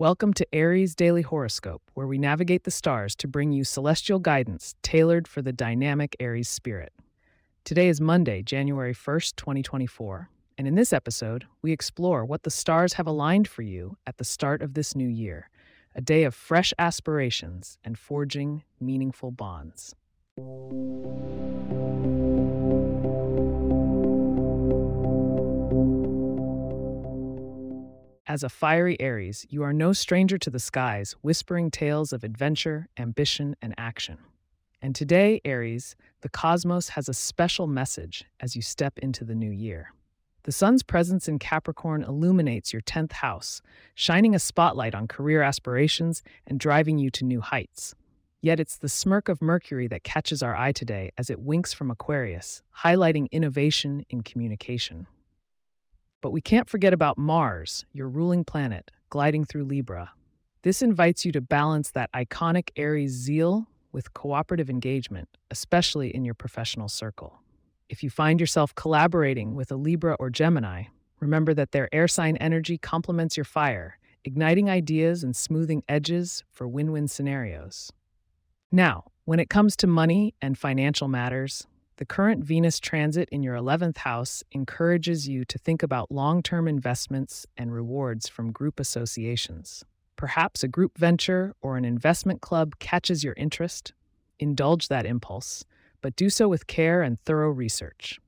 Welcome to Aries Daily Horoscope, where we navigate the stars to bring you celestial guidance tailored for the dynamic Aries spirit. Today is Monday, January 1st, 2024, and in this episode, we explore what the stars have aligned for you at the start of this new year, a day of fresh aspirations and forging meaningful bonds. As a fiery Aries, you are no stranger to the skies, whispering tales of adventure, ambition, and action. And today, Aries, the cosmos has a special message as you step into the new year. The sun's presence in Capricorn illuminates your 10th house, shining a spotlight on career aspirations and driving you to new heights. Yet it's the smirk of Mercury that catches our eye today as it winks from Aquarius, highlighting innovation in communication. But we can't forget about Mars, your ruling planet, gliding through Libra. This invites you to balance that iconic Aries zeal with cooperative engagement, especially in your professional circle. If you find yourself collaborating with a Libra or Gemini, remember that their air sign energy complements your fire, igniting ideas and smoothing edges for win win scenarios. Now, when it comes to money and financial matters, the current Venus transit in your 11th house encourages you to think about long term investments and rewards from group associations. Perhaps a group venture or an investment club catches your interest. Indulge that impulse, but do so with care and thorough research.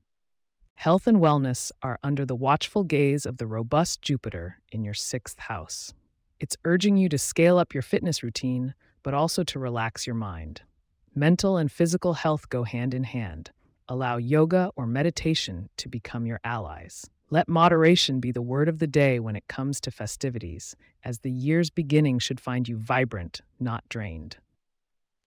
Health and wellness are under the watchful gaze of the robust Jupiter in your sixth house. It's urging you to scale up your fitness routine, but also to relax your mind. Mental and physical health go hand in hand Allow yoga or meditation to become your allies. Let moderation be the word of the day when it comes to festivities, as the year's beginning should find you vibrant, not drained.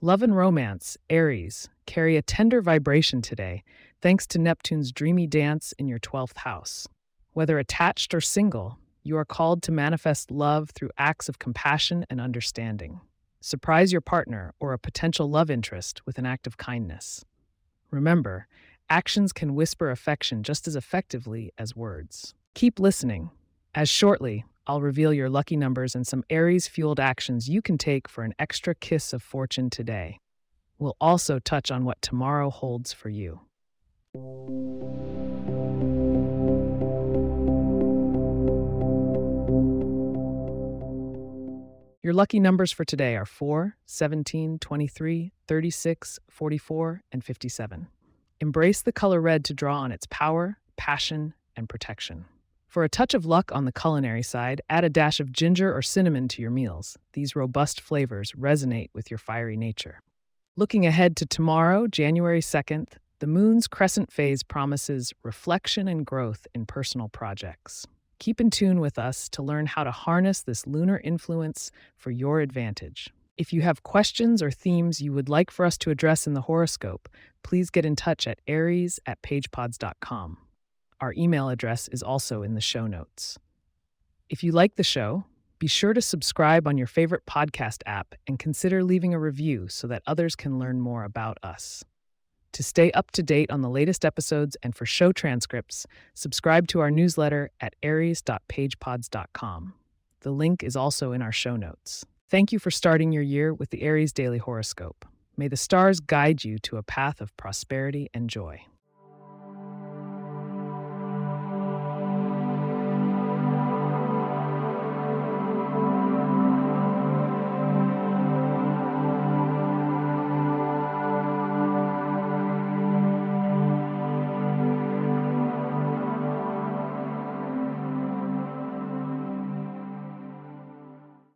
Love and romance, Aries, carry a tender vibration today thanks to Neptune's dreamy dance in your 12th house. Whether attached or single, you are called to manifest love through acts of compassion and understanding. Surprise your partner or a potential love interest with an act of kindness. Remember, actions can whisper affection just as effectively as words. Keep listening, as shortly, I'll reveal your lucky numbers and some Aries fueled actions you can take for an extra kiss of fortune today. We'll also touch on what tomorrow holds for you. Your lucky numbers for today are 4, 17, 23, 36, 44, and 57. Embrace the color red to draw on its power, passion, and protection. For a touch of luck on the culinary side, add a dash of ginger or cinnamon to your meals. These robust flavors resonate with your fiery nature. Looking ahead to tomorrow, January 2nd, the moon's crescent phase promises reflection and growth in personal projects. Keep in tune with us to learn how to harness this lunar influence for your advantage. If you have questions or themes you would like for us to address in the horoscope, please get in touch at aries at pagepods.com. Our email address is also in the show notes. If you like the show, be sure to subscribe on your favorite podcast app and consider leaving a review so that others can learn more about us. To stay up to date on the latest episodes and for show transcripts, subscribe to our newsletter at aries.pagepods.com. The link is also in our show notes. Thank you for starting your year with the Aries Daily Horoscope. May the stars guide you to a path of prosperity and joy.